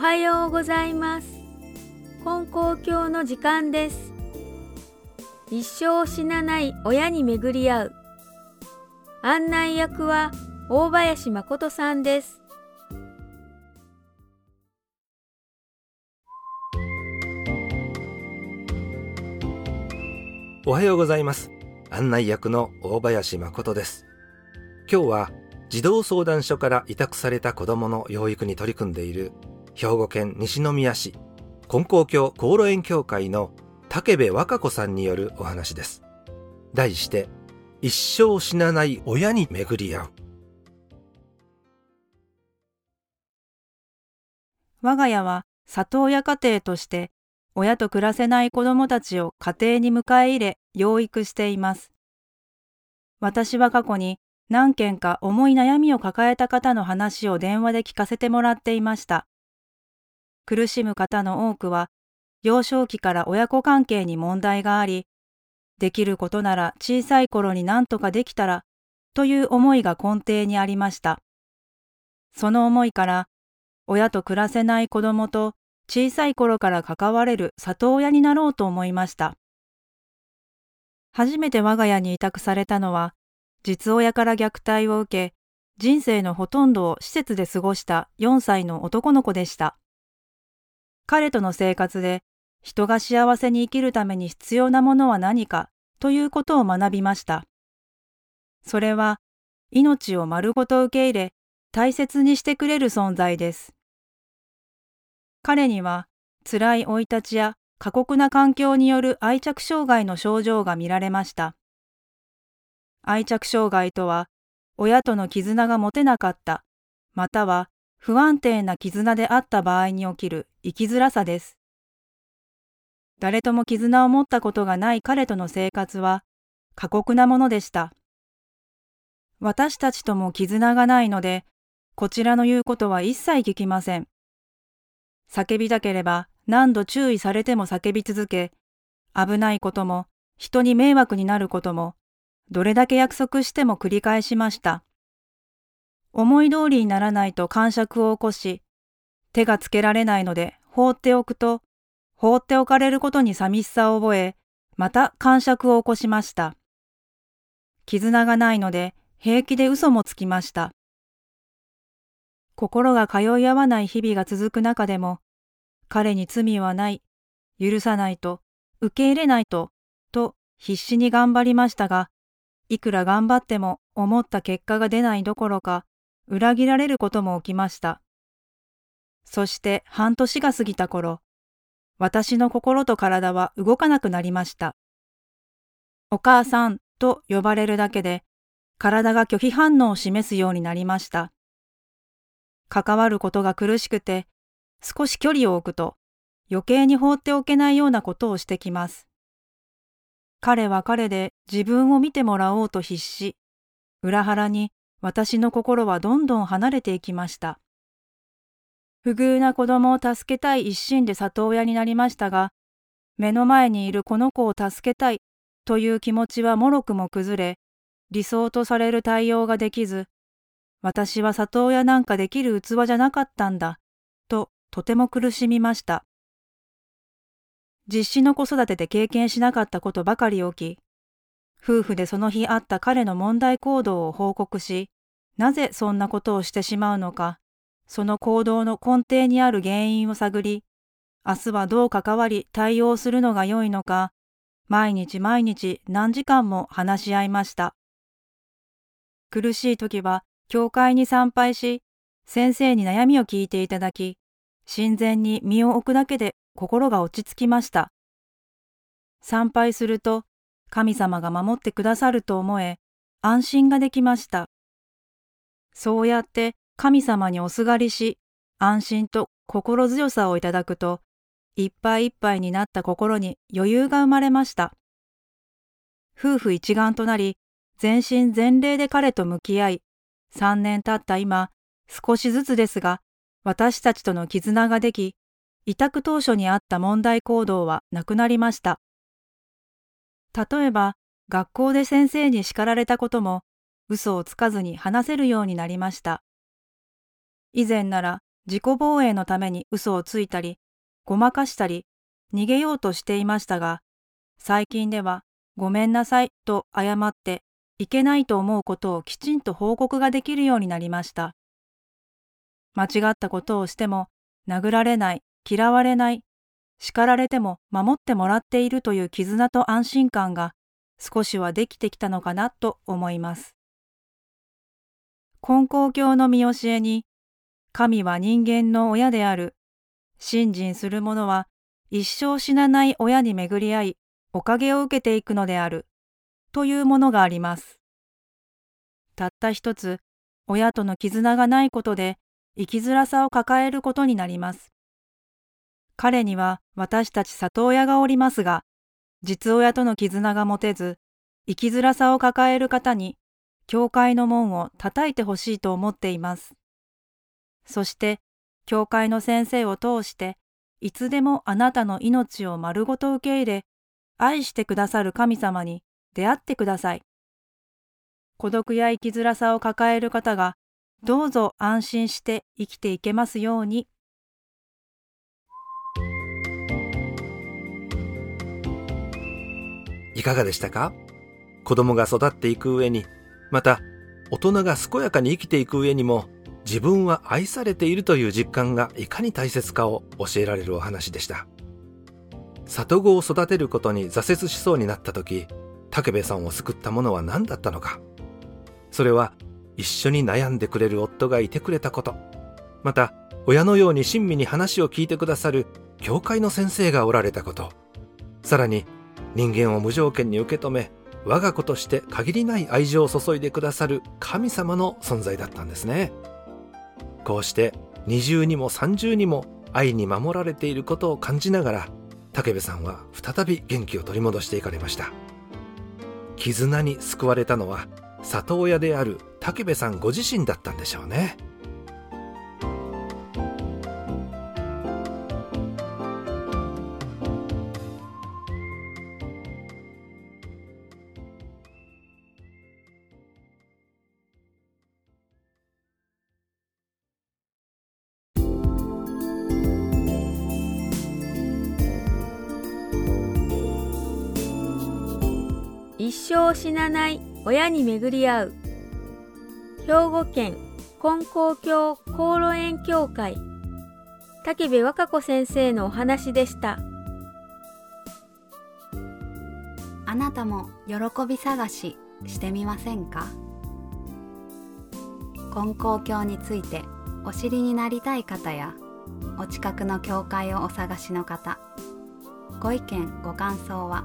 はようございます。金光教の時間です。一生死なない親に巡り合う。案内役は大林誠さんです。おはようございます。案内役の大林誠です。今日は児童相談所から委託された子供の養育に取り組んでいる兵庫県西宮市金光教航路園協会の武部和歌子さんによるお話です。題して、一生死なない親に巡り合う。我が家は里親家庭として親と暮らせない子供たちを家庭に迎え入れ養育しています。私は過去に何件か重い悩みを抱えた方の話を電話で聞かせてもらっていました。苦しむ方の多くは、幼少期から親子関係に問題があり、できることなら小さい頃に何とかできたら、という思いが根底にありました。その思いから、親と暮らせない子供と小さい頃から関われる里親になろうと思いました。初めて我が家に委託されたのは、実親から虐待を受け、人生のほとんどを施設で過ごした4歳の男の子でした。彼との生活で人が幸せに生きるために必要なものは何かということを学びました。それは命を丸ごと受け入れ大切にしてくれる存在です。彼には辛い生い立ちや過酷な環境による愛着障害の症状が見られました。愛着障害とは、親との絆が持てなかった、または不安定な絆であった場合に起きる生きづらさです。誰とも絆を持ったことがない彼との生活は過酷なものでした。私たちとも絆がないので、こちらの言うことは一切聞きません。叫びたければ何度注意されても叫び続け、危ないことも人に迷惑になることもどれだけ約束しても繰り返しました。思い通りにならないと感触を起こし、手がつけられないので放っておくと、放っておかれることに寂しさを覚え、また感触を起こしました。絆がないので平気で嘘もつきました。心が通い合わない日々が続く中でも、彼に罪はない、許さないと、受け入れないと、と必死に頑張りましたが、いくら頑張っても思った結果が出ないどころか、裏切られることも起きました。そして半年が過ぎた頃、私の心と体は動かなくなりました。お母さんと呼ばれるだけで、体が拒否反応を示すようになりました。関わることが苦しくて、少し距離を置くと、余計に放っておけないようなことをしてきます。彼は彼で自分を見てもらおうと必死。裏腹に私の心はどんどん離れていきました。不遇な子供を助けたい一心で里親になりましたが、目の前にいるこの子を助けたいという気持ちはもろくも崩れ、理想とされる対応ができず、私は里親なんかできる器じゃなかったんだ、ととても苦しみました。実施の子育てで経験しなかったことばかり起き、夫婦でその日あった彼の問題行動を報告し、なぜそんなことをしてしまうのか、その行動の根底にある原因を探り、明日はどう関わり対応するのが良いのか、毎日毎日何時間も話し合いました。苦しい時は教会に参拝し、先生に悩みを聞いていただき、神前に身を置くだけで心が落ち着きました。参拝すると神様が守ってくださると思え安心ができました。そうやって神様におすがりし安心と心強さをいただくといっぱいいっぱいになった心に余裕が生まれました。夫婦一丸となり全身全霊で彼と向き合い三年経った今少しずつですが私たちとの絆ができ委託当初にあった問題行動はなくなりました。例えば、学校で先生に叱られたことも、嘘をつかずに話せるようになりました。以前なら自己防衛のために嘘をついたり、ごまかしたり、逃げようとしていましたが、最近ではごめんなさいと謝っていけないと思うことをきちんと報告ができるようになりました。間違ったことをしても殴られない、嫌われない、叱られても守ってもらっているという絆と安心感が少しはできてきたのかなと思います。根高教の見教えに、神は人間の親である。信心する者は一生死なない親に巡り合い、おかげを受けていくのである。というものがあります。たった一つ、親との絆がないことで生きづらさを抱えることになります。彼には私たち里親がおりますが、実親との絆が持てず、生きづらさを抱える方に、教会の門を叩いてほしいと思っています。そして、教会の先生を通して、いつでもあなたの命を丸ごと受け入れ、愛してくださる神様に出会ってください。孤独や生きづらさを抱える方がどうぞ安心して生きていけますように。いかがでしたか？子供が育っていく上に、また大人が健やかに生きていく上にも自分は愛されているという実感がいかに大切かを教えられるお話でした。里子を育てることに挫折しそうになった時、武部さんを救ったものは何だったのか？それは一緒に悩んでくれる夫がいてくれたこと、また、親のように親身に話を聞いてくださる教会の先生がおられたこと、さらに人間を無条件に受け止め、我が子として限りない愛情を注いでくださる神様の存在だったんですね。こうして二重にも三重にも愛に守られていることを感じながら、武部さんは再び元気を取り戻していかれました。絆に救われたのは里親である武部さんご自身だったんでしょうね生死なない親に巡り合う。兵庫県金光教航路園協会。武部和歌子先生のお話でした。あなたも喜び探ししてみませんか？金光教についてお知りになりたい方やお近くの教会をお探しの方ご意見ご感想は